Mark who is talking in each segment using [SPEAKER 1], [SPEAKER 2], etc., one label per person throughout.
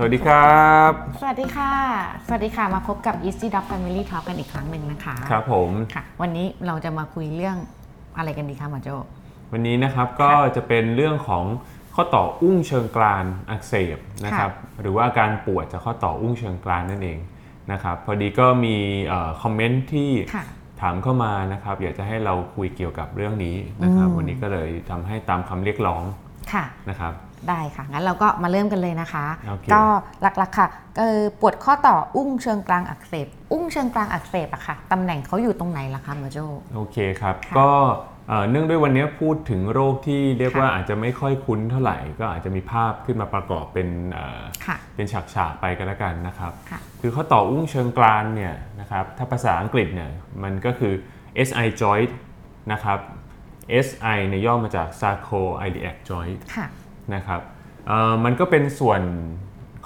[SPEAKER 1] สวัสดีครับ
[SPEAKER 2] สวัสดีค่ะ สวัสดีค่ะ มาพบกับ Easy Dog Family Talk กันอีกครั้งหนึ่งนะคะ
[SPEAKER 1] ครับผม
[SPEAKER 2] ค่ะ วันนี้เราจะมาคุยเรื่องอะไรกันดีคะหมอโจ
[SPEAKER 1] วันนี้นะครับก็จะเป็นเรื่องของข้อต่ออุ้งเชิงกรานอักเสบนะครับ หรือว่าอาการปวดจากข้อต่ออุ้งเชิงกรานนั่นเองนะครับ พอดีก็มีคอมเมนต์ที่
[SPEAKER 2] ค่ะ
[SPEAKER 1] ถามเข้ามานะครับ อยากจะให้เราคุยเกี่ยวกับเรื่องนี้นะครับ
[SPEAKER 2] อืม
[SPEAKER 1] วันนี้ก็เลยทำให้ตามคำเรียกร้อง
[SPEAKER 2] ค่ะ
[SPEAKER 1] นะครับ
[SPEAKER 2] ได้ค่ะ งั้นเราก็มาเริ่มกันเลยนะคะ
[SPEAKER 1] โอเค
[SPEAKER 2] ก็หลักๆค่ะก็ปวดข้อต่ออุ้งเชิงกลางอักเสบ อุ้งเชิงกลางอักเสบอะค่ะ ตำแหน่งเขาอยู่ตรงไหนล่ะคะหมอโจ
[SPEAKER 1] โอเคครับ
[SPEAKER 2] ค่ะ
[SPEAKER 1] ก็เอ่อเนื่องด้วยวันนี้พูดถึงโรคที่เรียก
[SPEAKER 2] ค่ะ
[SPEAKER 1] ว่าอาจจะไม่ค่อยคุ้นเท่าไหร่ ก็อาจจะมีภาพขึ้นมาประกอบเป็นเอ่อ
[SPEAKER 2] ค่ะ
[SPEAKER 1] เป็นฉากๆไปกันแล้วกันนะครับ
[SPEAKER 2] ค่ะ
[SPEAKER 1] คือข้อต่ออุ้งเชิงกรานเนี่ยนะครับ ถ้าภาษาอังกฤษเนี่ยมันก็คือ SI joint นะครับ SI เนี่ยย่อมาจาก sacroiliac joint
[SPEAKER 2] ค่ะ
[SPEAKER 1] นะครับเอ่อมันก็เป็นส่วน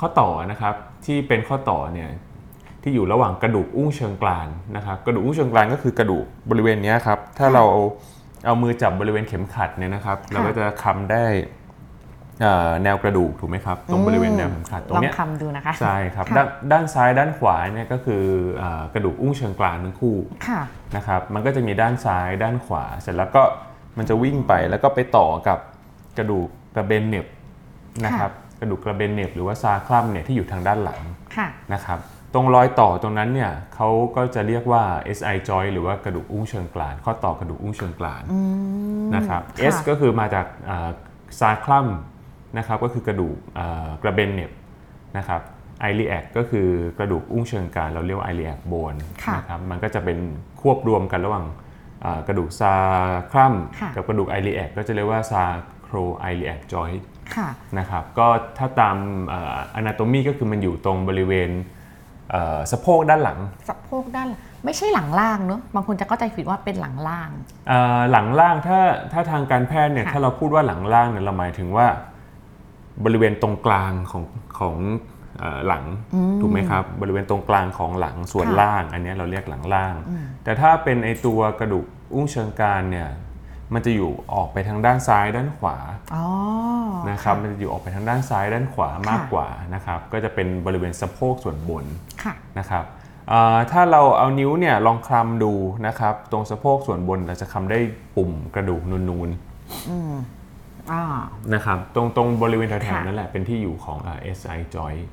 [SPEAKER 1] ข้อต่อนะครับที่เป็นข้อต่อเนี่ยที่อยู่ระหว่างกระดูกอุ้งเชิงกรานนะครับกระดูกอุ้งเชิงกรานก็คือกระดูกบริเวณเนี้ยครับถ้าเราเอาเอามือจับบริเวณเข็มขัดเนี่ยนะครับ เราก็จะคำได้เอ่อแนวกระดูกถูกไหมครับ ตรงบริเวณแนวเข็มขัดตร
[SPEAKER 2] ลองง
[SPEAKER 1] เนี้ย
[SPEAKER 2] คำดูนะคะ
[SPEAKER 1] ใช่ครับ
[SPEAKER 2] ค่ะ
[SPEAKER 1] ด้านด้านซ้ายด้านขวาเนี่ยก็คือเอ่อกระดูกอุ้งเชิงกรานทั้งคู่
[SPEAKER 2] ค่ะ
[SPEAKER 1] นะครับมันก็จะมีด้านซ้ายด้านขวา เสร็จแล้วก็มันจะวิ่งไปแล้วก็ไปต่อกับกระดูก กระเบนเหน็บนะครับกระดูกกระเบนเหน็บหรือว่าซาคลัมเนี่ยที่อยู่ทางด้านหลัง
[SPEAKER 2] ค่ะ
[SPEAKER 1] นะครับตรงรอยต่อตรงนั้นเนี่ยเขาก็จะเรียกว่า SI joint หรือว่ากระดูกอุ้งเชิงกราน ข้อต่อกระดูกอุ้งเชิงกราน
[SPEAKER 2] อืม
[SPEAKER 1] นะครับ
[SPEAKER 2] ค่ะ
[SPEAKER 1] S ก็คือมาจากซาคลัมนะครับก็คือกระดูกเอ่อกระเบนเน็บนะครับ ilia ก็คือกระดูกอุ้งเชิงกรานเราเรียกว่า iliac bone
[SPEAKER 2] ค่ะ
[SPEAKER 1] นะครับมันก็จะเป็นควบรวมกันระหว่างเอ่อกระดูก sacrum ค่ะกับกระดูก iliac ก็จะเรียกว่า sacroiliac joint ค่ะนะครับก็ถ้าตาม anatomy ก็คือมันอยู่ตรงบริเวณเอ่อสะโพกด้านหลัง
[SPEAKER 2] สะโพกด้านหลังไม่ใช่หลังล่างเนอะบางคนจะเข้าใจผิดว่าเป็นหลังล่าง
[SPEAKER 1] เอ่อหลังล่างถ้าถ้าทางการแพทย์เนี่ย
[SPEAKER 2] ค่ะ
[SPEAKER 1] ถ้าเราพูดว่าหลังล่างเนี่ยเราหมายถึงว่าบริเวณตรงกลางของของเอ่อหลังถูกไหมครับบริเวณตรงกลางของหลังส่วน
[SPEAKER 2] ค่ะ
[SPEAKER 1] ล่าง อันเนี้ยเราเรียกหลังล่าง แต่ถ้าเป็นไอตัวกระดูกอุ้งเชิงกรานเนี่ย มันจะอยู่ออกไปทางด้านซ้ายด้านขวา
[SPEAKER 2] อ๋อ
[SPEAKER 1] นะครับมันจะอยู่ออกไปทางด้านซ้ายด้านขวามากกว่านะครับก็จะเป็นบริเวณสะโพกส่วนบน
[SPEAKER 2] ค่ะ
[SPEAKER 1] นะครับเอ่อถ้าเราเอานิ้วเนี่ยลองคลำดูนะครับ ตรงสะโพกส่วนบนเราจะคำได้ปุ่มกระดูกนูน
[SPEAKER 2] อ่า
[SPEAKER 1] ๆ นะครับตรงตรงบริเวณแถว
[SPEAKER 2] ค่ะ
[SPEAKER 1] ๆนั่นแหละเป็นที่อยู่ของเอ่อ SI joint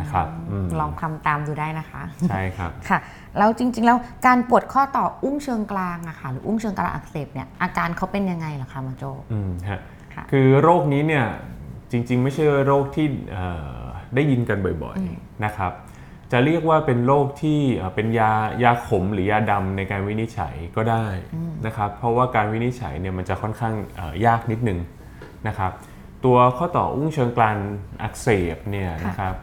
[SPEAKER 1] นะครับอืม
[SPEAKER 2] ลองคำตามดูได้นะคะ
[SPEAKER 1] ใช่ครับ
[SPEAKER 2] ค่ะแล้วจริง ๆ แล้วการปวดข้อต่ออุ้งเชิงกลางอะค่ะหรืออุ้งเชิงกลางอักเสบเนี่ยอาการเขาเป็นยังไงล่ะคะหมาโจ
[SPEAKER 1] อืมฮะ
[SPEAKER 2] ค่ะ
[SPEAKER 1] คือโรคนี้เนี่ยจริง ๆ ไม่ใช่โรคที่เอ่อได้ยินกันบ่อยๆนะครับจะเรียกว่าเป็นโรคที่เอ่อเป็นยายาขมหรือยาดำในการวินิจฉัยก็ได้นะครับเพราะว่าการวินิจฉัยเนี่ยมันจะค่อนข้างเอ่อยากนิดนึง นะครับตัวข้อต่ออุ้งเชิงกรานอักเสบเนี่ย
[SPEAKER 2] ค่ะ
[SPEAKER 1] นะครับ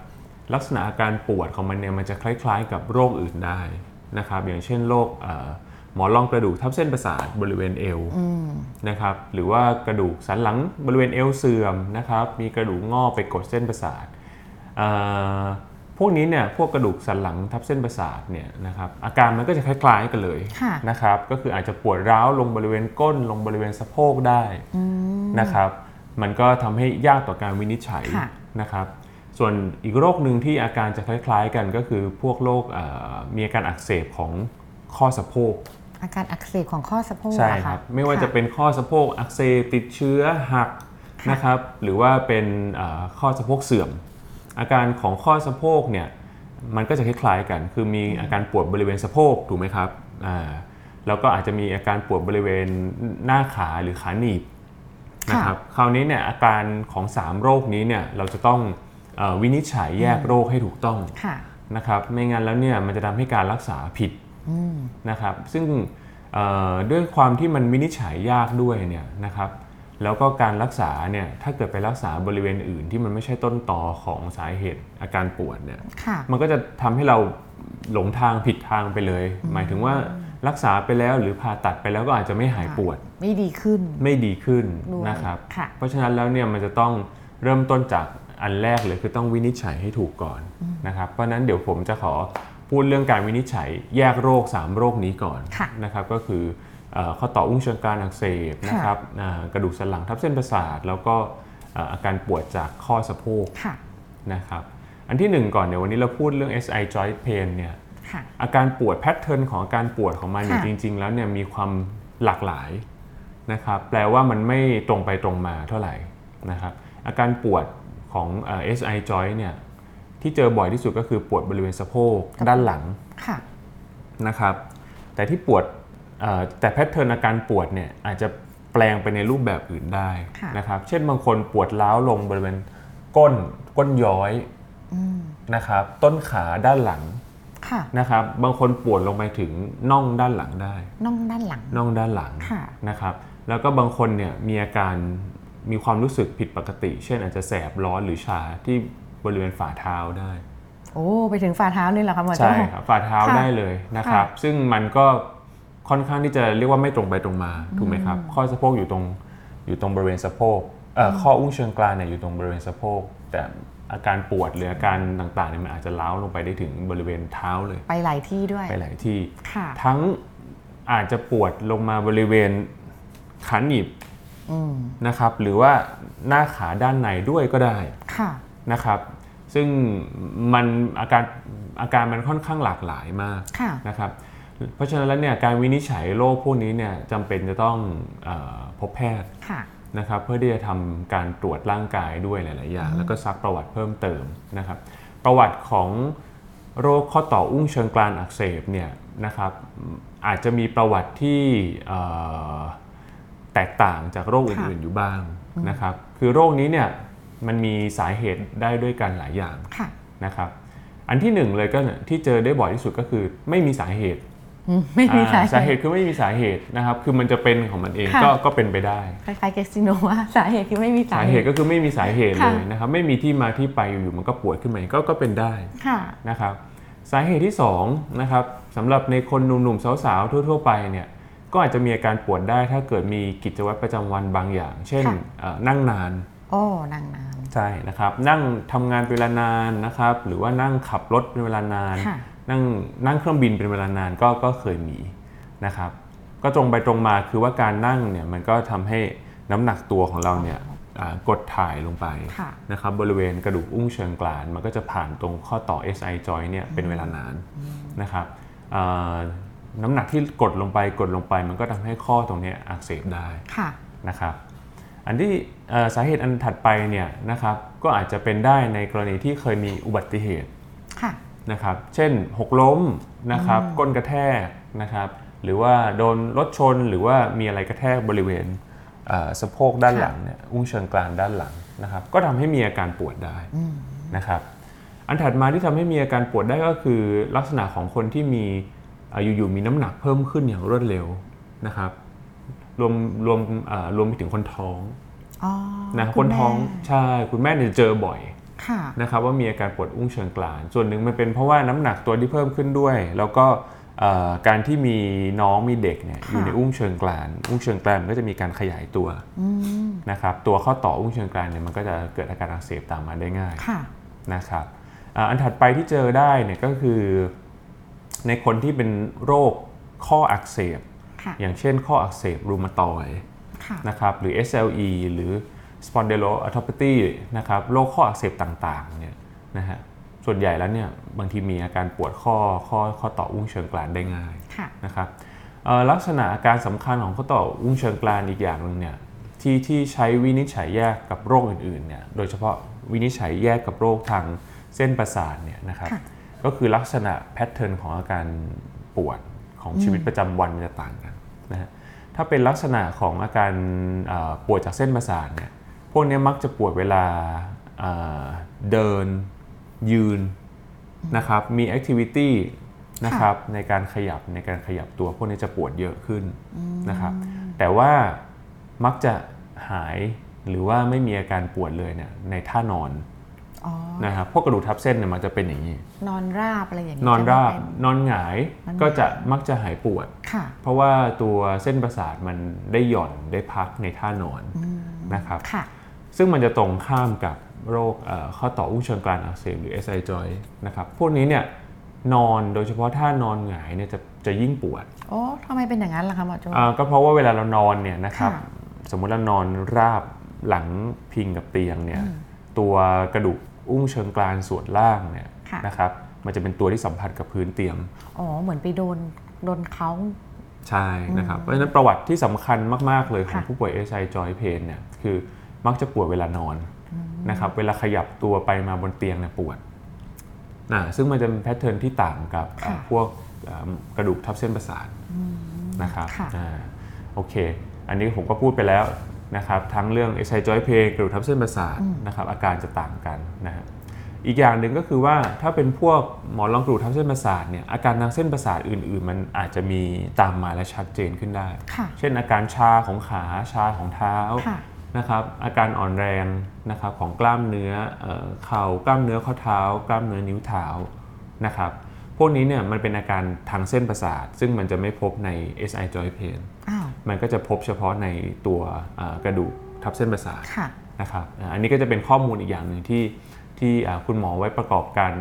[SPEAKER 1] ลักษณะอาการปวดของมันเนี่ยมันจะคล้ายๆ กับโรคอื่นได้นะครับอย่างเช่นโรคเอ่อหมอนรองกระดูกทับเส้นประสาทบริเวณเอวนะครับหรือว่ากระดูกสันหลังบริเวณเอวเสื่อมนะครับมีกระดูกงอกไปกดเส้นประสาทเอ่อพวกนี้เนี่ยพวกกระดูกสันหลังทับเส้นประสาทเนี่ยนะครับอาการมันก็จะคล้ายๆกันเลย
[SPEAKER 2] ค่ะ
[SPEAKER 1] นะครับก็คืออาจจะปวดร้าวลงบริเวณก้นลงบริเวณสะโพกได้นะครับ มันก็ทำให้ยากต่อการวินิจฉัย
[SPEAKER 2] ค่ะ
[SPEAKER 1] นะครับ ส่วนอีกโรคหนึ่งที่อาการจะคล้าย ๆ กันก็คือพวกโรคเอ่อมีอาการอักเสบของข้อสะโพก
[SPEAKER 2] อาการอักเสบของข้อสะโพก
[SPEAKER 1] ใช่
[SPEAKER 2] อะ
[SPEAKER 1] ค
[SPEAKER 2] ค่ะ
[SPEAKER 1] รับไม่ว่าจะเป็นข้อสะโพกอักเสบติดเชื้อหักนะครับ หรือว่าเป็นเอ่อข้อสะโพกเสื่อม อาการของข้อสะโพกเนี่ยมันก็จะคล้ายๆกัน คือมีอาการปวดบริเวณสะโพกถูกไหมครับอ่าแล้วก็อาจจะมีอาการปวดบริเวณหน้าขาหรือขาหนีบ นะครับคราวนี้เนี่ยอาการของ 3 โรคนี้เนี่ยเราจะต้องเออวินิจฉัยแยกโรคให้ถูกต้อง
[SPEAKER 2] ค่ะ
[SPEAKER 1] นะครับไม่งั้นแล้วเนี่ยมันจะทำให้การรักษาผิดนะครับซึ่งเอ่อด้วยความที่มันวินิจฉัยยากด้วยเนี่ยนะครับแล้วก็การรักษาเนี่ยถ้าเกิดไปรักษาบริเวณอื่นที่มันไม่ใช่ต้นตอของสาเหตุอาการปวดเนี่ย
[SPEAKER 2] ค่ะ
[SPEAKER 1] มันก็จะทำให้เราหลงทางผิดทางไปเลย หมายถึงว่า รักษาไปแล้วหรือผ่าตัดไปแล้วก็อาจจะไม่หายปวด
[SPEAKER 2] ไม่ดีขึ้น
[SPEAKER 1] ไม่ดีขึ้น
[SPEAKER 2] ด้วย
[SPEAKER 1] นะครับ
[SPEAKER 2] ค่ะ
[SPEAKER 1] เพราะฉะนั้นแล้วเนี่ยมันจะต้องเริ่มต้นจากอันแรกเลยคือต้องวินิจฉัยให้ถูกก่อนนะครับ เพราะฉะนั้นเดี๋ยวผมจะขอพูดเรื่องการวินิจฉัยแยกโรค 3 โรคนี้ก่อน
[SPEAKER 2] ค่ะ
[SPEAKER 1] นะครับ ก็คือเอ่อข้อต่ออุ้งเชิงกรานอักเสบนะครับอ่ากระดูกสันหลังทับเส้นประสาท แล้วก็เอ่ออาการปวดจากข้อสะโพก
[SPEAKER 2] ค่ะ
[SPEAKER 1] นะครับ อันที่หนึ่งก่อนเนี่ยวันนี้เราพูดเรื่อง SI joint pain เนี่ย
[SPEAKER 2] ค่ะ
[SPEAKER 1] อาการปวดแพทเทิร์นของอาการปวดของมันเนี่ย
[SPEAKER 2] ค่ะ
[SPEAKER 1] จริง ๆ แล้วเนี่ยมีความหลากหลายนะครับแปลว่ามันไม่ตรงไปตรงมาเท่าไหร่นะครับอาการปวดของเอ่อ SI joint เนี่ยที่เจอบ่อยที่สุดก็คือปวดบริเวณสะโพกด้านหลัง
[SPEAKER 2] ค่ะ
[SPEAKER 1] นะครับแต่ที่ปวดเอ่อแต่แพทเทิร์นอาการปวดเนี่ยอาจจะแปลงไปในรูปแบบอื่นได้
[SPEAKER 2] ค่ะ
[SPEAKER 1] นะครับเช่นบางคนปวดล้าวลงบริเวณก้นก้นย้อยนะครับต้นขาด้านหลัง
[SPEAKER 2] ค่ะ
[SPEAKER 1] นะครับบางคนปวดลงไปถึงน่องด้านหลังได้
[SPEAKER 2] น่องด้านหลัง
[SPEAKER 1] น่องด้านหลัง
[SPEAKER 2] ค่ะ
[SPEAKER 1] นะครับแล้วก็บางคนเนี่ยมีอาการมีความรู้สึกผิดปกติ เช่นอาจจะแสบร้อนหรือชาที่บริเวณฝ่าเท้าได้
[SPEAKER 2] โอ้ไปถึงฝ่าเท้าเลยเหรอคะหมอโจ้
[SPEAKER 1] ใช่ครับฝ่าเท้า
[SPEAKER 2] ค่ะ
[SPEAKER 1] ได้เลยนะครับ
[SPEAKER 2] ค่ะ
[SPEAKER 1] ซึ่งมันก็ค่อนข้างที่จะเรียกว่าไม่ตรงไปตรงมาถูกไหมครับ ข้อสะโพกอยู่ตรงอยู่ตรงบริเวณสะโพกเอ่ออข้ออุ้งเชิงกรานเนี่ยอยู่ตรงบริเวณสะโพกแต่ อาการปวดหรืออาการต่างๆเนี่ยมันอาจจะล้าวลงไปได้ถึงบริเวณเท้าเลย
[SPEAKER 2] ไปหลายที่ด้วย
[SPEAKER 1] ไปหลายที่
[SPEAKER 2] ค่ะ
[SPEAKER 1] ทั้งอาจจะปวดลงมาบริเวณขาหนีบ
[SPEAKER 2] อืม
[SPEAKER 1] นะครับ หรือว่าหน้าขาด้านในด้วยก็ได้
[SPEAKER 2] ค่ะ
[SPEAKER 1] นะครับ ซึ่งมันอาการอาการมันค่อนข้างหลากหลายมาก
[SPEAKER 2] ค่ะ
[SPEAKER 1] นะครับ เพราะฉะนั้นแล้วเนี่ยการวินิจฉัยโรคพวกนี้เนี่ยจำเป็นจะต้องเออพบแพทย์
[SPEAKER 2] ค่ะ
[SPEAKER 1] นะครับเพื่อที่จะทำการตรวจร่างกายด้วยหลาย ๆ อย่าง แล้วก็ซักประวัติเพิ่มเติมนะครับ ประวัติของโรคข้อต่ออุ้งเชิงกรานอักเสบเนี่ยนะครับอาจจะมีประวัติที่เอ่อแตกต่างจากโรคอื่น ๆ อยู่บ้างนะครับ คือโรคนี้เนี่ยมันมีสาเหตุได้ด้วยกันหลายอย่าง
[SPEAKER 2] ค่ะ
[SPEAKER 1] นะครับ อันที่หนึ่งเลยก็ที่เจอได้บ่อยที่สุดก็คือไม่มีสาเหตุ
[SPEAKER 2] อืม ไม่มีสา
[SPEAKER 1] อ่า
[SPEAKER 2] เห
[SPEAKER 1] สาเห
[SPEAKER 2] ตุ
[SPEAKER 1] ตุคือไม่มีสาเหตุนะครับ คือมันจะเป็นของมันเอง
[SPEAKER 2] ค่ะ
[SPEAKER 1] ก็ก็เป็นไปได้
[SPEAKER 2] คล้ายๆเกสซิโนว่าสาเหตุคือไม่มีสา
[SPEAKER 1] สา
[SPEAKER 2] เห
[SPEAKER 1] เห
[SPEAKER 2] ตุ
[SPEAKER 1] ตุก็คือไม่มีสาเหตุ
[SPEAKER 2] ค่ะ
[SPEAKER 1] เลยนะครับ ไม่มีที่มาที่ไปอยู่ๆมันก็ปวดขึ้นมาก็ก็เป็นได้
[SPEAKER 2] ค่ะ
[SPEAKER 1] นะครับ สาเหตุที่2นะครับสำหรับในคนหนุ่มๆสาวๆทั่ว ๆ ไปเนี่ยก็อาจจะมีอาการปวดได้ถ้าเกิดมีกิจวัตรประจำวันบางอย่าง เช่น
[SPEAKER 2] ค่ะ
[SPEAKER 1] เอ่อนั่งนาน
[SPEAKER 2] โอ้นางนาน
[SPEAKER 1] ใช่นะครับ นั่งทำงานเป็นเวลานานนะครับ หรือว่านั่งขับรถเป็นเวลานาน
[SPEAKER 2] ค่ะ
[SPEAKER 1] นั่งนั่งเครื่องบินเป็นเวลานานก็ก็เคยมีนะครับ ก็ตรงไปตรงมาคือว่าการนั่งเนี่ยมันก็ทำให้น้ำหนักตัวของเราเนี่ยอ่ากดถ่ายลงไป
[SPEAKER 2] ค่ะ
[SPEAKER 1] นะครับบริเวณกระดูกอุ้งเชิงกรานมันก็จะผ่านตรงข้อต่อ SI joint เนี่ยเป็นเวลานานนะครับอ่าน้ำหนักที่กดลงไปกดลงไป มันก็ทำให้ข้อตรงเนี้ยอักเสบได้
[SPEAKER 2] ค่ะ
[SPEAKER 1] นะครับอันที่เอ่อสาเหตุอันถัดไปเนี่ยนะครับก็อาจจะเป็นได้ในกรณีที่เคยมีอุบัติเหตุ
[SPEAKER 2] ค่ะ
[SPEAKER 1] นะครับ เช่นหกล้มนะครับก้นกระแทกนะครับ หรือว่าโดนรถชนหรือว่ามีอะไรกระแทกบริเวณเอ่อสะโพกด้านหลังเนี่ยอุ้งเชิงกรานด้านหลังนะครับ ก็ทำให้มีอาการปวดได้นะครับอันถัดมาที่ทำให้มีอาการปวดได้ก็คือลักษณะของคนที่มีเอ่ออยู่ๆมีน้ำหนักเพิ่มขึ้นอย่างรวดเร็วนะครับรวมรวมเอ่อรวมไปถึงคนท้อง
[SPEAKER 2] อ๋อ
[SPEAKER 1] นะ
[SPEAKER 2] ณ
[SPEAKER 1] คนท้อง
[SPEAKER 2] แม่
[SPEAKER 1] ใช่คุณแม่เนี่ยเจอบ่อย
[SPEAKER 2] ค่ะ
[SPEAKER 1] นะครับว่ามีอาการปวดอุ้งเชิงกราน ส่วนหนึ่งมันเป็นเพราะว่าน้ำหนักตัวที่เพิ่มขึ้นด้วย แล้วก็เอ่อการที่มีน้องมีเด็กเนี่ย
[SPEAKER 2] ค่ะ
[SPEAKER 1] อยู่ในอุ้งเชิงกราน อุ้งเชิงกรานมันก็จะมีการขยายตัว
[SPEAKER 2] อืม
[SPEAKER 1] นะครับตัวข้อต่ออุ้งเชิงกรานเนี่ยมันก็จะเกิดอาการอักเสบตามมาได้ง่าย
[SPEAKER 2] ค่ะ
[SPEAKER 1] นะครับอ่าอันถัดไปที่เจอได้เนี่ยก็คือ ในคนที่เป็นโรคข้ออักเสบ
[SPEAKER 2] ค่ะ
[SPEAKER 1] อย่างเช่นข้ออักเสบรูมาตอยด์
[SPEAKER 2] ค่ะ
[SPEAKER 1] นะครับหรือ SLE หรือ spondyloarthropathy นะครับโรคข้ออักเสบต่างๆเนี่ยนะฮะส่วนใหญ่แล้วเนี่ยบางทีมีอาการปวดข้อข้อข้อต่ออุ้งเชิงกรานได้ง่าย
[SPEAKER 2] ค่ะ
[SPEAKER 1] นะครับเอ่อลักษณะอาการสำคัญของข้อต่ออุ้งเชิงกรานอีกอย่างหนึ่งเนี่ยที่ที่ใช้วินิจฉัยแยกกับโรคอื่นๆเนี่ยโดยเฉพาะวินิจฉัยแยกกับโรคทางเส้นประสาทเนี่ยนะครับ
[SPEAKER 2] ค่ะ
[SPEAKER 1] ก็คือลักษณะแพทเทิร์นของอาการปวดของชีวิตประจำวันมันจะต่างกันนะฮะถ้าเป็นลักษณะของอาการเอ่อปวดจากเส้นประสาทเนี่ย พวกเนี้ยมักจะปวดเวลาเอ่อเดินยืนนะครับมีแอคทิวิตี้นะครับในการขยับในการขยับตัวพวกนี้จะปวดเยอะขึ้นนะครับ แต่ว่ามักจะหายหรือว่าไม่มีอาการปวดเลยเนี่ยในท่านอน
[SPEAKER 2] อ๋อ
[SPEAKER 1] นะครับพวกกระดูกทับเส้นเนี่ยมันจะเป็นอย่างนี้
[SPEAKER 2] นอนราบอะไรอย่างนี้
[SPEAKER 1] นอนราบ
[SPEAKER 2] จะไม่เป็น
[SPEAKER 1] นอนหงาย
[SPEAKER 2] นอนหงาย
[SPEAKER 1] ก็จะมักจะหายปวด
[SPEAKER 2] ค่ะ
[SPEAKER 1] เพราะว่าตัวเส้นประสาทมันได้หย่อนได้พักในท่านอนนะครับ
[SPEAKER 2] ค่ะ
[SPEAKER 1] ซึ่งมันจะตรงข้ามกับโรคเอ่อข้อต่ออุ้งเชิงกรานอักเสบหรือ SI joint นะครับ พวกนี้เนี่ยนอนโดยเฉพาะท่านอนหงายเนี่ยจะจะยิ่งปวด
[SPEAKER 2] โอ้ทำไมเป็นอย่างนั้นล่ะคะหมอโจ
[SPEAKER 1] อ่าก็เพราะว่าเวลาเรานอนเนี่ยนะครับ
[SPEAKER 2] ค่ะ
[SPEAKER 1] สมมุติเรานอนราบหลังพิงกับเตียงเนี่ยตัวกระดูกอุ้งเชิงกรานส่วนล่างเนี่ย
[SPEAKER 2] ค่ะ
[SPEAKER 1] นะครับมันจะเป็นตัวที่สัมผัสกับพื้นเตียง
[SPEAKER 2] อ๋อ เหมือนไปโดนโดนเขา
[SPEAKER 1] ใช่นะครับ เพราะฉะนั้นประวัติที่สำคัญมาก ๆ เลยของ
[SPEAKER 2] ค่ะ
[SPEAKER 1] ผู้ป่วย SI joint pain เนี่ยคือ มักจะปวดเวลานอนนะครับเวลาขยับตัวไปมาบนเตียงเนี่ยปวดนะซึ่งมันจะเป็นแพทเทิร์นที่ต่างกับอ่าพวกอ่ากระดูกทับเส้นประสาทนะครับ
[SPEAKER 2] ค่ะ
[SPEAKER 1] อ่าโอเค อันนี้ผมก็พูดไปแล้วนะครับทั้งเรื่อง SI joint pain กระดูกทับเส้นประสาทนะครับอาการจะต่างกันนะฮะอีกอย่างหนึ่งก็คือว่าถ้าเป็นพวกหมอนรองกระดูกทับเส้นประสาทเนี่ยอาการทางเส้นประสาทอื่น ๆ มันอาจจะมีตามมาและชัดเจนขึ้นได้
[SPEAKER 2] ค่ะ
[SPEAKER 1] เช่นอาการชาของขาชาของเท้า
[SPEAKER 2] ค่ะ
[SPEAKER 1] นะครับอาการอ่อนแรงนะครับของกล้ามเนื้อเอ่อเข่ากล้ามเนื้อข้อเท้า กล้ามเนื้อนิ้วเท้านะครับพวกนี้เนี่ยมันเป็นอาการทางเส้นประสาท ซึ่งมันจะไม่พบใน SI joint pain
[SPEAKER 2] อ้าว
[SPEAKER 1] มันก็จะพบเฉพาะในตัวเอ่อกระดูกทับเส้นประสาท
[SPEAKER 2] ค่ะ
[SPEAKER 1] นะครับอ่าอันนี้ก็จะเป็นข้อมูลอีกอย่างหนึ่งที่ที่อ่าคุณหมอไว้ประกอบการ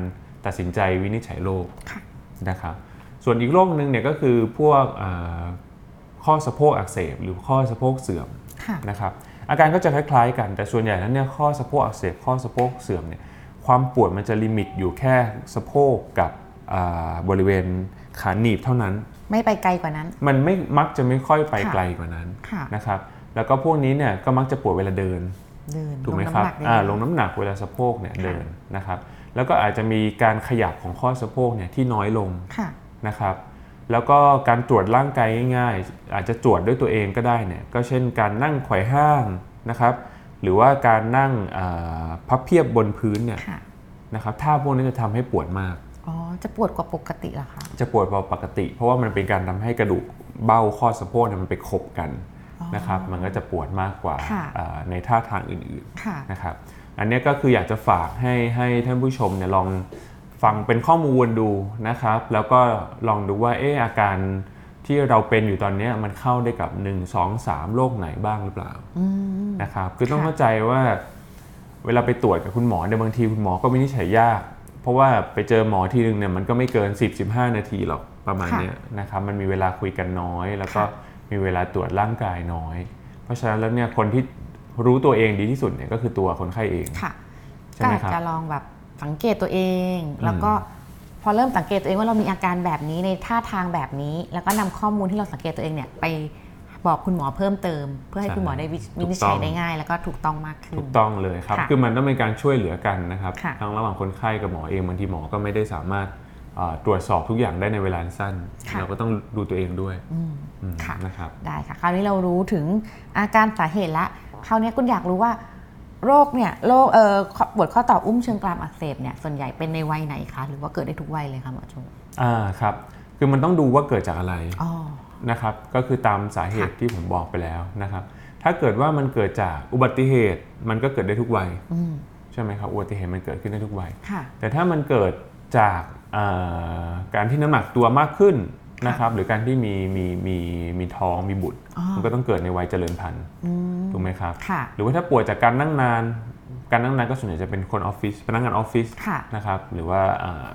[SPEAKER 1] ตัดสินใจวินิจฉัยโรค
[SPEAKER 2] ค่ะ
[SPEAKER 1] นะครับส่วนอีกโรคหนึ่งเนี่ยก็คือพวกอ่าข้อสะโพกอักเสบหรือข้อสะโพกเสื่อม
[SPEAKER 2] ค่ะ
[SPEAKER 1] นะครับ อาการก็จะคล้ายๆ กัน แต่ส่วนใหญ่แล้วเนี่ยข้อสะโพกอักเสบข้อสะโพกเสื่อมเนี่ยความปวดมันจะลิมิตอยู่แค่สะโพกกับอ่าบริเวณขาหนีบเท่านั้น
[SPEAKER 2] ไม่ไปไกลกว่านั้น
[SPEAKER 1] มันไม่มักจะไม่ค่อยไป
[SPEAKER 2] ค่ะ
[SPEAKER 1] ไกลกว่านั้น
[SPEAKER 2] ค่ะ
[SPEAKER 1] นะครับแล้วก็พวกนี้เนี่ยก็มักจะปวดเวลาเดิน
[SPEAKER 2] เดิน
[SPEAKER 1] ถูกไหม
[SPEAKER 2] ลง
[SPEAKER 1] ครับ
[SPEAKER 2] น้ำนักได้
[SPEAKER 1] อ่า
[SPEAKER 2] เลย
[SPEAKER 1] ลงน้ำหนักเวลาสะโพกเนี่ย
[SPEAKER 2] ค่ะ
[SPEAKER 1] เดินนะครับ แล้วก็อาจจะมีการขยับของข้อสะโพกเนี่ยที่น้อยลง
[SPEAKER 2] ค่ะ
[SPEAKER 1] นะครับ แล้วก็การตรวจร่างกายง่ายๆ อาจจะตรวจด้วยตัวเองก็ได้เนี่ยก็เช่นการนั่งไขว่ห้างนะครับ หรือว่าการนั่งอ่าพับเพียบบนพื้นเนี่ย
[SPEAKER 2] ค่ะ
[SPEAKER 1] นะครับท่าพวกนี้จะทำให้ปวดมาก
[SPEAKER 2] อ๋อจะปวดกว่าปกติเหรอคะ
[SPEAKER 1] จะปวดกว่าปกติ เพราะว่ามันเป็นการทำให้กระดูกเบ้าข้อสะโพกเนี่ยมันไปขบกันนะครับมันก็จะปวดมากกว่า
[SPEAKER 2] ค่ะ
[SPEAKER 1] อ่าในท่าทางอื่นๆ
[SPEAKER 2] ค่ะ
[SPEAKER 1] นะครับอันเนี้ยก็คืออยากจะฝากให้ให้ท่านผู้ชมเนี่ยลอง ฟังเป็นข้อมูลดูนะครับ แล้วก็ลองดูว่าเอออาการที่เราเป็นอยู่ตอนเนี้ยมันเข้าได้กับ 1 2 3โรคไหนบ้างหรือเปล่านะครับคือต้อง
[SPEAKER 2] ค่ะ
[SPEAKER 1] เข้าใจว่าเวลาไปตรวจกับคุณหมอเนี่ยบางทีคุณหมอก็วินิจฉัยยาก เพราะว่าไปเจอหมอทีนึงเนี่ยมันก็ไม่เกิน 10-15 นาทีหรอกประมาณเนี้ยนะครับมันมีเวลาคุยกันน้อย แล้วก็มีเวลาตรวจร่างกายน้อย เพราะฉะนั้นแล้วเนี่ยคนที่รู้ตัวเองดีที่สุดเนี่ยก็คือตัวคนไข้เอง
[SPEAKER 2] ค่ะ
[SPEAKER 1] ใช่
[SPEAKER 2] ก็
[SPEAKER 1] ไหม
[SPEAKER 2] อาจ
[SPEAKER 1] ครับ
[SPEAKER 2] จะลองแบบ สังเกตตัวเอง แล้วก็พอเริ่มสังเกตตัวเองว่าเรามีอาการแบบนี้ในท่าทางแบบนี้ แล้วก็นำข้อมูลที่เราสังเกตตัวเองเนี่ยไปบอกคุณหมอเพิ่มเติม เพื่อให้
[SPEAKER 1] ใช่
[SPEAKER 2] คุณหมอได้วิ
[SPEAKER 1] ถูก
[SPEAKER 2] วินิจฉัย
[SPEAKER 1] ต้อง
[SPEAKER 2] ได้ง่าย แล้วก็ถูกต้องมากขึ้น
[SPEAKER 1] ถูกต้องเลยครับ
[SPEAKER 2] ค่ะ
[SPEAKER 1] คือมันต้องเป็นการช่วยเหลือกันนะครับ
[SPEAKER 2] ค่ะ
[SPEAKER 1] ทั้งระหว่างคนไข้กับหมอเองบางทีหมอก็ไม่ได้สามารถเอ่อตรวจสอบทุกอย่างได้ในเวลาสั้น
[SPEAKER 2] ค่ะ
[SPEAKER 1] เราก็ต้องดูตัวเองด้วย
[SPEAKER 2] อืม
[SPEAKER 1] อืม
[SPEAKER 2] ค่ะ
[SPEAKER 1] นะครับ
[SPEAKER 2] ได้ค่ะ คราวนี้เรารู้ถึงอาการสาเหตุละคราวนี้คุณอยากรู้ว่า โรคเนี่ยโรคเอ่อข้อปวดข้อต่ออุ้มเชิงกรามอักเสบเนี่ยส่วนใหญ่เป็นในวัยไหนคะ หรือว่าเกิดได้ทุกวัยเลยคะหมอโจ
[SPEAKER 1] อ่าครับ คือมันต้องดูว่าเกิดจากอะไร
[SPEAKER 2] อ๋อ
[SPEAKER 1] นะครับ ก็คือตามสาเหตุที่ผมบอกไปแล้วนะครับ ถ้าเกิดว่ามันเกิดจากอุบัติเหตุมันก็เกิดได้ทุกวัย
[SPEAKER 2] อืม
[SPEAKER 1] ใช่ไหมครับอุบัติเหตุมันเกิดขึ้นได้ทุกวัย
[SPEAKER 2] ค่ะ
[SPEAKER 1] แต่ถ้ามันเกิดจากเอ่อการที่น้ำหนักตัวมากขึ้น นะครับหรือการที่มีมีมีมีท้องมีบุตร
[SPEAKER 2] อ๋อ
[SPEAKER 1] มันก็ต้องเกิดในวัยเจริญพันธุ์
[SPEAKER 2] อืม
[SPEAKER 1] ถูกไหมครับ
[SPEAKER 2] ค่ะ
[SPEAKER 1] หรือว่าถ้าป่วยจากการนั่งนาน การนั่งนานก็ส่วนใหญ่จะเป็นคนออฟฟิศพนักงานออฟฟิศ
[SPEAKER 2] ค่ะ
[SPEAKER 1] นะครับหรือว่าเอ่อ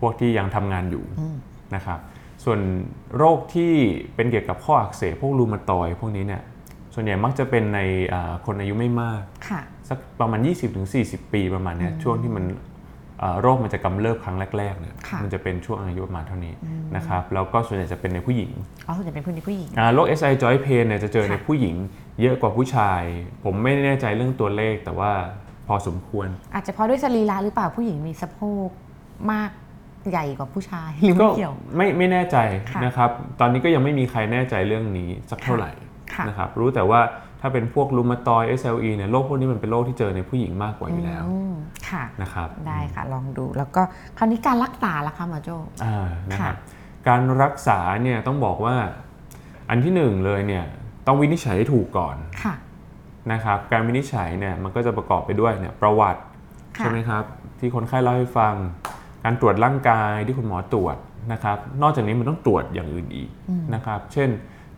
[SPEAKER 1] พวกที่ยังทำงานอยู่
[SPEAKER 2] อืม
[SPEAKER 1] นะครับส่วนโรคที่เป็นเกี่ยวกับข้ออักเสบพวกรูมาตอยด์พวกนี้เนี่ยส่วนใหญ่มักจะเป็นในเอ่อคนอายุไม่มาก
[SPEAKER 2] ค่ะ
[SPEAKER 1] สักประมาณ 20-40 ปีประมาณเนี้ยช่วงที่มันเอ่อ โรคมันจะกำเริบครั้งแรกๆเนี่ย
[SPEAKER 2] ค่ะ
[SPEAKER 1] มันจะเป็นช่วงอายุประมาณเท่านี้นะครับแล้วก็ส่วนใหญ่จะเป็นในผู้หญิง
[SPEAKER 2] อ๋อส่วนใหญ่เป็นผู้หญิงผู้หญิง
[SPEAKER 1] อ่าโรค SI joint pain เนี่ยจะเจอ
[SPEAKER 2] ค่ะ
[SPEAKER 1] ในผู้หญิงเยอะกว่าผู้ชาย ผมไม่แน่ใจเรื่องตัวเลขแต่ว่าพอสมควร
[SPEAKER 2] อาจจะเพราะด้วยสรีระหรือเปล่าผู้หญิงมีสะโพกมากใหญ่กว่าผู้ชายหรือ
[SPEAKER 1] ก็
[SPEAKER 2] ไม่เกี่ยว
[SPEAKER 1] ไม่ไม่แน่ใจ
[SPEAKER 2] ค่ะ
[SPEAKER 1] นะครับตอนนี้ก็ยังไม่มีใครแน่ใจเรื่องนี้สักเท่าไหร่
[SPEAKER 2] ค่ะ
[SPEAKER 1] นะครับรู้แต่ว่าถ้าเป็นพวกรูมาตอย SLE เนี่ยโรคพวกนี้มันเป็นโรคที่เจอในผู้หญิงมากกว่าอยู่แล้ว
[SPEAKER 2] อืม ค่ะ
[SPEAKER 1] นะครับ
[SPEAKER 2] ได้ค่ะลองดูแล้วก็คราวนี้การรักษาล่ะคะหมอโจ
[SPEAKER 1] อ่านะครับ
[SPEAKER 2] ค่ะ
[SPEAKER 1] การรักษาเนี่ยต้องบอกว่าอันที่หนึ่งเลยเนี่ยต้องวินิจฉัยให้ถูกก่อน
[SPEAKER 2] ค่ะ
[SPEAKER 1] นะครับการวินิจฉัยเนี่ยมันก็จะประกอบไปด้วยเนี่ยประวัติ
[SPEAKER 2] ค่ะ
[SPEAKER 1] ใช่ไหมครับที่คนไข้เล่าให้ฟัง การตรวจร่างกายที่คุณหมอตรวจนะครับ นอกจากนี้มันต้องตรวจอย่างอื่นอีกนะครับ เช่น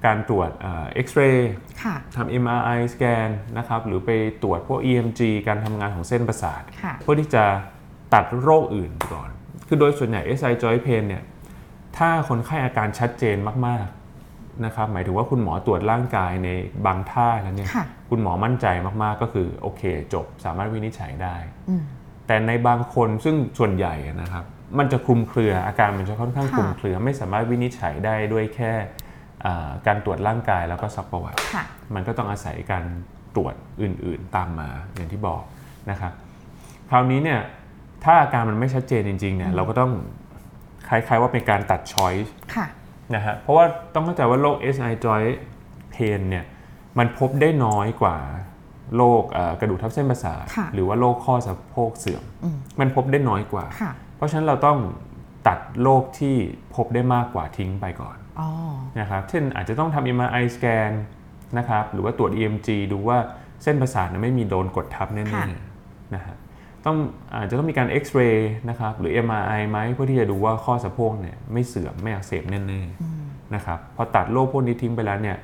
[SPEAKER 1] การตรวจเอ็กซเรย์
[SPEAKER 2] ค่ะ
[SPEAKER 1] ทำ MRI สแกนนะครับหรือไปตรวจพวก EMG การทำงานของเส้นประสาท
[SPEAKER 2] ค่ะ
[SPEAKER 1] เพื่อที่จะตัดโรคอื่นก่อน คือโดยส่วนใหญ่ SI joint pain เนี่ยถ้าคนไข้อาการชัดเจนมากๆนะครับหมายถึงว่าคุณหมอตรวจร่างกายในบางท่าแล้วเนี่ย
[SPEAKER 2] ค่ะ
[SPEAKER 1] คุณหมอมั่นใจมากๆก็คือโอเคจบสามารถวินิจฉัยได้
[SPEAKER 2] อืม
[SPEAKER 1] แต่ในบางคนซึ่งส่วนใหญ่นะครับ มันจะคลุมเครืออาการมันจะค่อนข้าง
[SPEAKER 2] ค่ะ
[SPEAKER 1] คลุมเครือไม่สามารถวินิจฉัยได้ด้วยแค่อ่า การตรวจร่างกายแล้วก็ซักประวัติ
[SPEAKER 2] ค่ะ
[SPEAKER 1] มันก็ต้องอาศัยการตรวจอื่นๆตามมาอย่างที่บอกนะครับคราวนี้เนี่ยถ้าอาการมันไม่ชัดเจนจริงๆเนี่ยเราก็ต้องคล้ายๆว่าเป็นการตัดช้อยส์
[SPEAKER 2] ค่ะ
[SPEAKER 1] นะฮะเพราะว่าต้องเข้าใจว่าโรค SI joint pain เนี่ยมันพบได้น้อยกว่าโรคเอ่อกระดูกทับเส้นประสาท
[SPEAKER 2] ค่ะ
[SPEAKER 1] หรือว่าโรคข้อสะโพกเสื่อม มันพบได้น้อยกว่า
[SPEAKER 2] ค่ะ
[SPEAKER 1] เพราะฉะนั้นเราต้องตัดโรคที่พบได้มากกว่าทิ้งไปก่อน
[SPEAKER 2] อ๋อ
[SPEAKER 1] นะครับเช่นอาจจะต้องทำ MRI scan นะครับหรือว่าตรวจ EMG ดูว่าเส้นประสาทนั้นไม่มีโดนกดทับแน่
[SPEAKER 2] ค่ะ
[SPEAKER 1] ๆนะฮะต้องอาจจะต้องมีการเอ็กซเรย์นะครับหรือ MRI ไหมเพื่อที่จะดูว่าข้อสะโพกเนี่ยไม่เสื่อมไม่อักเสบแน่ๆนะครับพอตัดโรคพวกนี้ทิ้งไปแล้วเนี่ย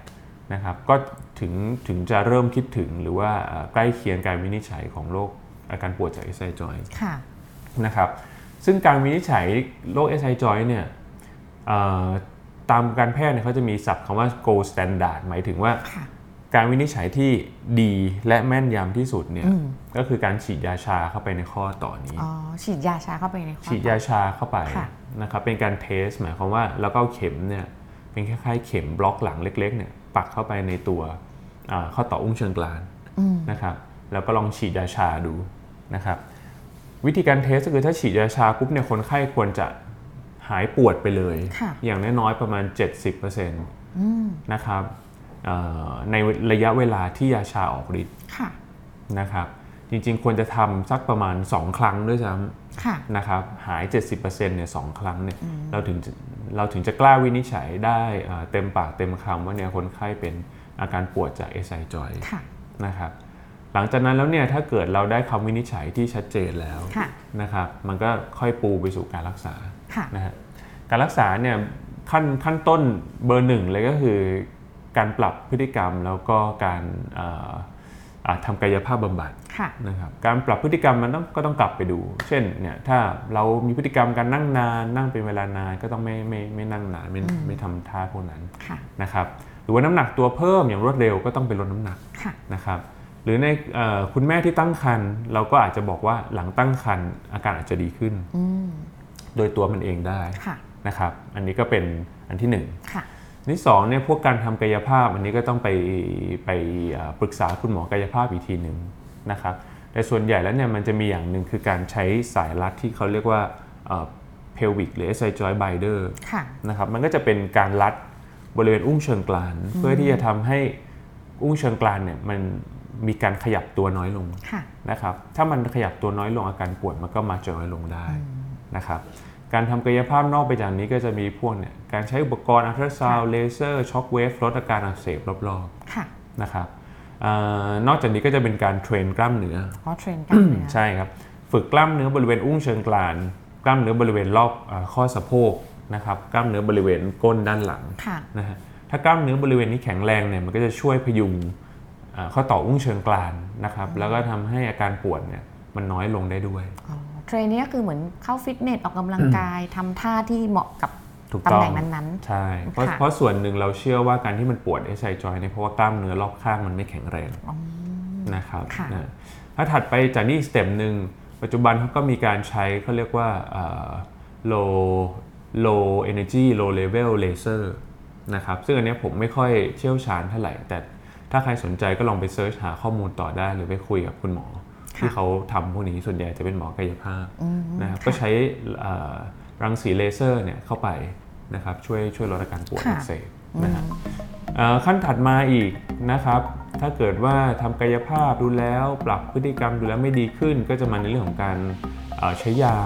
[SPEAKER 1] นะครับก็ถึงถึงจะเริ่มคิดถึงหรือว่าเอ่อใกล้เคียงการวินิจฉัยของโรคอาการปวดจาก SI joint
[SPEAKER 2] ค่ะ
[SPEAKER 1] นะครับซึ่งการวินิจฉัยโรค SI joint เนี่ยเอ่อ ตามการแพทย์เนี่ยเขาจะมีศัพท์คำว่า gold standard หมายถึงว่า
[SPEAKER 2] ค่ะ
[SPEAKER 1] การวินิจฉัยที่ดีและแม่นยำที่สุดเนี่ย
[SPEAKER 2] อืม
[SPEAKER 1] ก็คือการฉีดยาชาเข้าไปในข้อต่อนี้
[SPEAKER 2] อ๋อฉีดยาชาเข้าไปในข้อ
[SPEAKER 1] ฉีดยาชาเข้าไป
[SPEAKER 2] ค่ะ
[SPEAKER 1] นะครับเป็นการเทส หมายความว่าแล้วก็เอาเข็มเนี่ยเป็นคล้ายๆเข็มบล็อกหลังเล็กๆเนี่ยปักเข้าไปในตัวอ่าข้อต่ออุ้งเชิงกราน
[SPEAKER 2] อืม
[SPEAKER 1] นะครับแล้วก็ลองฉีดยาชาดูนะครับวิธีการเทสก็คือถ้าฉีดยาชาปุ๊บเนี่ยคนไข้ควรจะ หายปวดไปเลย
[SPEAKER 2] ค่ะ
[SPEAKER 1] อย่างน้อยๆประมาณ 70%
[SPEAKER 2] อืม
[SPEAKER 1] นะครับเอ่อในระยะเวลาที่ยาชาออกฤทธิ์
[SPEAKER 2] ค่ะ
[SPEAKER 1] นะครับจริงๆ ควรจะทำสักประมาณ 2 ครั้งด้วยซ้
[SPEAKER 2] ค่ะำ
[SPEAKER 1] นะครับหาย 70%เนี่ยสองครั้งเนี่ยเราถึงจะเราถึงจะกล้าวินิจฉัยได้เอ่อเต็มปากเต็มคำว่าเนี่ยคนไข้เป็นอาการปวดจาก SI joint
[SPEAKER 2] ค่ะ
[SPEAKER 1] นะครับหลังจากนั้นแล้วเนี่ยถ้าเกิดเราได้คำวินิจฉัยที่ชัดเจนแล้ว
[SPEAKER 2] ค่ะ
[SPEAKER 1] นะครับมันก็ค่อยปูไปสู่การรักษา
[SPEAKER 2] ค่ะ
[SPEAKER 1] นะฮะการรักษาเนี่ยขั้นขั้นต้นเบอร์หนึ่งเลยก็คือการปรับพฤติกรรมแล้วก็การเอ่ออ่าทำกายภาพบำบัด
[SPEAKER 2] ค่ะ
[SPEAKER 1] นะครับการปรับพฤติกรรมมันต้องก็ต้องกลับไปดู เช่นเนี่ยถ้าเรามีพฤติกรรมการนั่งนานนั่งเป็นเวลานานก็ต้องไม่ไม่ไม่นั่งนานไม่ไม่ทำท่าพวกนั้น
[SPEAKER 2] ค่ะ
[SPEAKER 1] นะครับหรือว่าน้ำหนักตัวเพิ่มอย่างรวดเร็วก็ต้องไปลดน้ำหนัก
[SPEAKER 2] ค่ะ
[SPEAKER 1] นะครับหรือในเอ่อคุณแม่ที่ตั้งครรภ์เราก็อาจจะบอกว่าหลังตั้งครรภ์อาการอาจจะดีขึ้น
[SPEAKER 2] อืม
[SPEAKER 1] โดยตัวมันเองได้
[SPEAKER 2] ค่ะ
[SPEAKER 1] นะครับ อันนี้ก็เป็นอันที่หนึ่ง
[SPEAKER 2] ค่ะ
[SPEAKER 1] อันที่สองเนี่ยพวกการทำกายภาพอันนี้ก็ต้องไปไปเอ่อปรึกษาคุณหมอกายภาพอีกทีหนึ่งนะครับแต่ส่วนใหญ่แล้วเนี่ยมันจะมีอย่างหนึ่งคือการใช้สายรัดที่เขาเรียกว่าเอ่อ pelvic หรือ SI joint binder
[SPEAKER 2] ค่ะ
[SPEAKER 1] นะครับมันก็จะเป็นการรัดบริเวณอุ้งเชิงกราน เพื่อที่จะทำให้อุ้งเชิงกรานเนี่ยมันมีการขยับตัวน้อยลง
[SPEAKER 2] ค่ะ
[SPEAKER 1] นะครับถ้ามันขยับตัวน้อยลงอาการปวดมันก็มาจะน้อยลงได้ นะครับการทำกายภาพนอกไปจากนี้ก็จะมีพวกเนี่ยการใช้อุปกรณ์อัลตราซาวด์เลเซอร์ shock wave ลดอาการอักเสบรอบ
[SPEAKER 2] ค่ะ
[SPEAKER 1] ๆนะครับเออนอกจากนี้ก็จะเป็นการ train กล้ามเนื้อ
[SPEAKER 2] อ๋อ train กล้ามเนื้อ
[SPEAKER 1] ใช่ครับ ฝึกกล้ามเนื้อบริเวณอุ้งเชิงกราน กล้ามเนื้อบริเวณรอบเออข้อสะโพกนะครับกล้ามเนื้อบริเวณก้นด้านหลัง
[SPEAKER 2] ค่ะ
[SPEAKER 1] นะฮะถ้ากล้ามเนื้อบริเวณนี้แข็งแรงเนี่ยมันก็จะช่วยพยุงเอ่อข้อต่ออุ้งเชิงกรานนะครับแล้วก็ทำให้อาการปวดเนี่ยมันน้อยลงได้ด้วย
[SPEAKER 2] อ๋อ train นี้ก็คือเหมือนเข้าฟิตเนสออกกำลังกายทำท่าที่เหมาะกับ
[SPEAKER 1] ถูก
[SPEAKER 2] ต้อง
[SPEAKER 1] ตำ
[SPEAKER 2] แหน่งนั้น
[SPEAKER 1] ใช่ เพราะ
[SPEAKER 2] ค่ะ
[SPEAKER 1] เพราะส่วนหนึ่งเราเชื่อว่าการที่มันปวด SI joint เนี่ยเพราะว่ากล้ามเนื้อรอบข้างมันไม่แข็งแรง
[SPEAKER 2] อ๋อ
[SPEAKER 1] นะครับ
[SPEAKER 2] ค่ะ
[SPEAKER 1] นะถ้าถัดไปจากนี้อีก step หนึ่งปัจจุบันเขาก็มีการใช้เขาเรียกว่าเอ่อ low low energy low level laser นะครับ ซึ่งอันเนี้ยผมไม่ค่อยเชี่ยวชาญเท่าไหร่ แต่ถ้าใครสนใจก็ลองไปเซิร์ชหาข้อมูลต่อได้หรือไปคุยกับคุณหมอ ที่เขาทำพวกนี้ส่วนใหญ่จะเป็นหมอกายภาพ
[SPEAKER 2] อืม
[SPEAKER 1] นะครับ
[SPEAKER 2] ค่ะ
[SPEAKER 1] ก็ใช้เอ่อรังสีเลเซอร์เนี่ยเข้าไปนะครับช่วยช่วยลดอาการปวด
[SPEAKER 2] ค่ะ
[SPEAKER 1] อักเสบนะครับเอ่อขั้นถัดมาอีกนะครับ ถ้าเกิดว่าทำกายภาพดูแล้วปรับพฤติกรรมดูแล้วไม่ดีขึ้น ก็จะมาในเรื่องของการเอ่อใช้ยา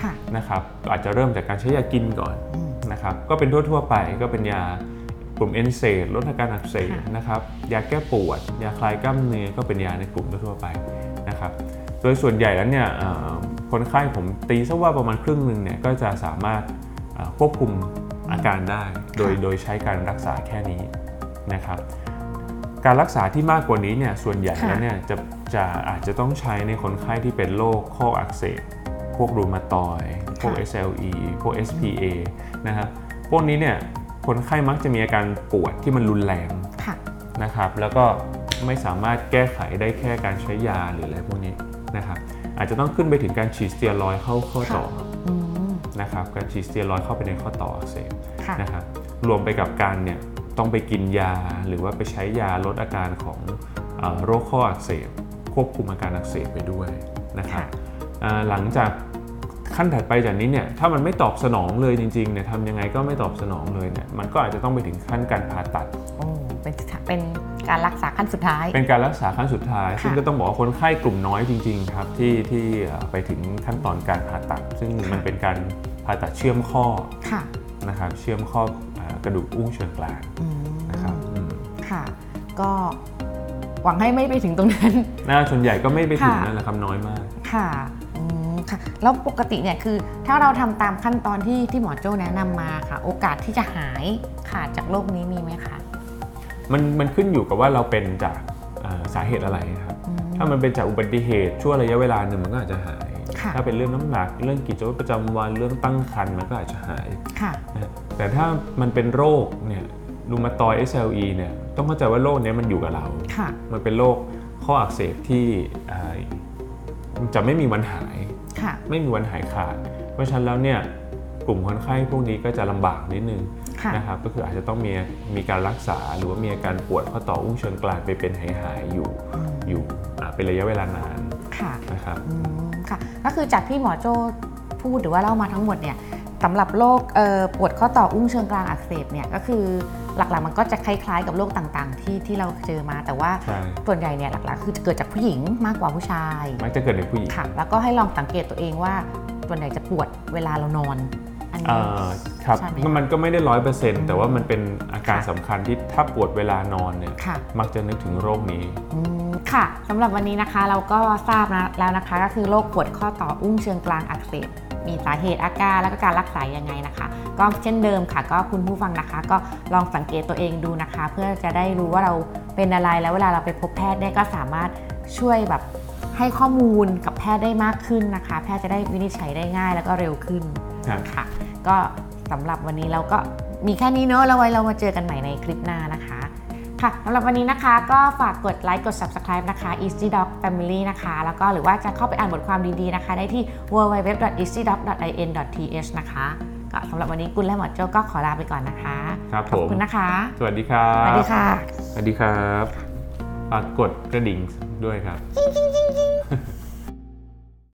[SPEAKER 2] ค่ะ
[SPEAKER 1] นะครับก็อาจจะเริ่มจากการใช้ยากินก่อน
[SPEAKER 2] อืม
[SPEAKER 1] นะครับก็เป็นทั่วๆไปก็เป็นยากลุ่มเอนเซดลดอาการอักเสบ
[SPEAKER 2] ค่ะ
[SPEAKER 1] นะครับยาแก้ปวด ยาคลายกล้ามเนื้อก็เป็นยาในกลุ่มทั่วๆไป นะครับ โดยส่วนใหญ่แล้วเนี่ยเอ่อคนไข้ผมตีซะว่าประมาณครึ่งหนึ่งเนี่ยก็จะสามารถเอ่อควบคุมอาการได้ โดยโดยใช้การรักษาแค่นี้นะครับการรักษาที่มากกว่านี้เนี่ยส่วนใหญ่
[SPEAKER 2] ค่ะ
[SPEAKER 1] แล้วเนี่ยจะจะอาจจะต้องใช้ในคนไข้ที่เป็นโรคข้ออักเสบพวกรูมาตอยด์พวก SLE พวก SPA นะครับพวกนี้เนี่ยคนไข้มักจะมีอาการปวดที่มันรุนแรง
[SPEAKER 2] ค่ะ
[SPEAKER 1] นะครับแล้วก็ ไม่สามารถแก้ไขได้แค่การใช้ยาหรืออะไรพวกนี้นะครับอาจจะต้องขึ้นไปถึงการฉีดสเตียรอยด์เข้าข้อต่อ
[SPEAKER 2] อืม
[SPEAKER 1] นะครับการฉีดสเตียรอยด์เข้าไปในข้อต่ออักเสบ
[SPEAKER 2] ค่ะ
[SPEAKER 1] นะครับรวมไปกับการเนี่ยต้องไปกินยาหรือว่าไปใช้ยาลดอาการของเอ่อโรคข้ออักเสบ ควบคุมอาการอักเสบไปด้วยนะครับ
[SPEAKER 2] ค่ะ
[SPEAKER 1] อ่าหลังจากขั้นถัดไปจากนี้เนี่ยถ้ามันไม่ตอบสนองเลยจริงๆเนี่ยทำยังไงก็ไม่ตอบสนองเลยเนี่ยมันก็อาจจะต้องไปถึงขั้นการผ่าตัด
[SPEAKER 2] โอ้เป็นเป็น การรักษาขั้นสุดท้าย
[SPEAKER 1] เป็นการรักษาขั้นสุดท้าย
[SPEAKER 2] ค่ะ
[SPEAKER 1] ซึ่งก็ต้องบอกว่าคนไข้กลุ่มน้อยจริงๆครับที่ที่เอ่อไปถึงขั้นตอนการผ่าตัด ซึ่งมันเป็นการผ่าตัดเชื่อมข้อ
[SPEAKER 2] ค่ะ
[SPEAKER 1] นะครับเชื่อมข้ออ่ากระดูกอุ้งเชิงกราน
[SPEAKER 2] อืม
[SPEAKER 1] นะครับอืม
[SPEAKER 2] ค่ะ ก็หวังให้ไม่ไปถึงตรงนั้น
[SPEAKER 1] น่าส่วนใหญ่ก็ไม่ไปถึง
[SPEAKER 2] ค่ะ
[SPEAKER 1] นั่นแหละครับน้อยมาก
[SPEAKER 2] ค่ะอืมค่ะแล้วปกติเนี่ยคือถ้าเราทำตามขั้นตอนที่ที่หมอโจ้แนะนำมาค่ะ โอกาสที่จะหายขาดจากโรคนี้มีไหมคะ
[SPEAKER 1] มันมันขึ้นอยู่กับว่าเราเป็นจากอ่าสาเหตุอะไรนะครับ
[SPEAKER 2] อืม
[SPEAKER 1] ถ้ามันเป็นจากอุบัติเหตุช่วงระยะเวลาหนึ่งมันก็อาจจะหาย
[SPEAKER 2] ค่ะ
[SPEAKER 1] ถ้าเป็นเรื่องน้ำหนัก เรื่องกิจวัตรประจำวันเรื่องตั้งครรภ์มันก็อาจจะหาย
[SPEAKER 2] ค่ะ
[SPEAKER 1] นะแต่ถ้ามันเป็นโรคเนี่ยรูมาตอย SLE เนี่ยต้องเข้าใจว่าโรคเนี้ยมันอยู่กับเรา
[SPEAKER 2] ค่ะ
[SPEAKER 1] มันเป็นโรคข้ออักเสบที่อ่าจะไม่มีวันหาย
[SPEAKER 2] ค่ะ
[SPEAKER 1] ไม่มีวันหายขาด เพราะฉะนั้นแล้วเนี่ยกลุ่มคนไข้พวกนี้ก็จะลำบากนิดนึง
[SPEAKER 2] ค่ะ
[SPEAKER 1] นะครับก็คืออาจจะต้องมีมีการรักษาหรือว่ามีอาการปวดข้อต่ออุ้งเชิงกรานไปเป็นหายหายๆอยู่
[SPEAKER 2] อืม
[SPEAKER 1] อยู่อ่าเป็นระยะเวลานาน
[SPEAKER 2] ค่ะ
[SPEAKER 1] นะครับ
[SPEAKER 2] อืมค่ะก็คือจากที่หมอโจ้พูดหรือว่าเล่ามาทั้งหมดเนี่ยสำหรับโรคเอ่อปวดข้อต่ออุ้งเชิงกรานอักเสบเนี่ยก็คือหลักๆมันก็จะคล้ายๆ กับโรคต่างๆ ที่ที่เราเจอมา แต่ว่า
[SPEAKER 1] ใช่
[SPEAKER 2] ส่วนใหญ่เนี่ยหลักๆ คือจะเกิดจากผู้หญิงมากกว่าผู้ชาย
[SPEAKER 1] มักจะเกิดในผู้หญิง
[SPEAKER 2] ค่ะแล้วก็ให้ลองสังเกตตัวเองว่าส่วนใหญ่จะปวดเวลาเรานอน อันนี้
[SPEAKER 1] อ่าครับ
[SPEAKER 2] ใช่ไหม
[SPEAKER 1] มันก็ไม่ได้ร้อยเปอร์เซ็นต์แต่ว่ามันเป็นอาการ
[SPEAKER 2] ค่ะ
[SPEAKER 1] สำคัญที่ถ้าปวดเวลานอนเนี่ย
[SPEAKER 2] ค่ะ
[SPEAKER 1] มักจะนึกถึงโรคนี้
[SPEAKER 2] อืมค่ะสำหรับวันนี้นะคะเราก็ทราบนะแล้วนะคะ ก็คือโรคปวดข้อต่ออุ้งเชิงกรานอักเสบมีสาเหตุอาการแล้วก็การรักษายังไงนะคะ ก็เช่นเดิมค่ะ ก็คุณผู้ฟังนะคะ ก็ลองสังเกตตัวเองดูนะคะ เพื่อจะได้รู้ว่าเราเป็นอะไรแล้วเวลาเราไปพบแพทย์ได้ก็สามารถช่วยแบบให้ข้อมูลกับแพทย์ได้มากขึ้นนะคะ แพทย์จะได้วินิจฉัยได้ง่ายแล้วก็เร็วขึ้น
[SPEAKER 1] ครับ
[SPEAKER 2] ค่ะ ก็สำหรับวันนี้เราก็มีแค่นี้เนอะแล้วไว้เรามาเจอกันใหม่ในคลิปหน้านะคะ ค่ะสำหรับวันนี้นะคะ ก็ฝากกดไลค์กด subscribe นะคะ Easy Dog Family นะคะ แล้วก็หรือว่าจะเข้าไปอ่านบทความดีๆนะคะ ได้ที่ www.easydog.in.th นะคะก็สำหรับวันนี้กุลและหมอโจก็ขอลาไปก่อนนะคะ
[SPEAKER 1] ครับ
[SPEAKER 2] ขอบ
[SPEAKER 1] ผม
[SPEAKER 2] คุณนะคะ
[SPEAKER 1] สวัสดีครับ
[SPEAKER 2] สวัสดีค่ะ
[SPEAKER 1] สวัสดีครับฝากกดกระดิ่งด้วยครับ
[SPEAKER 2] จริง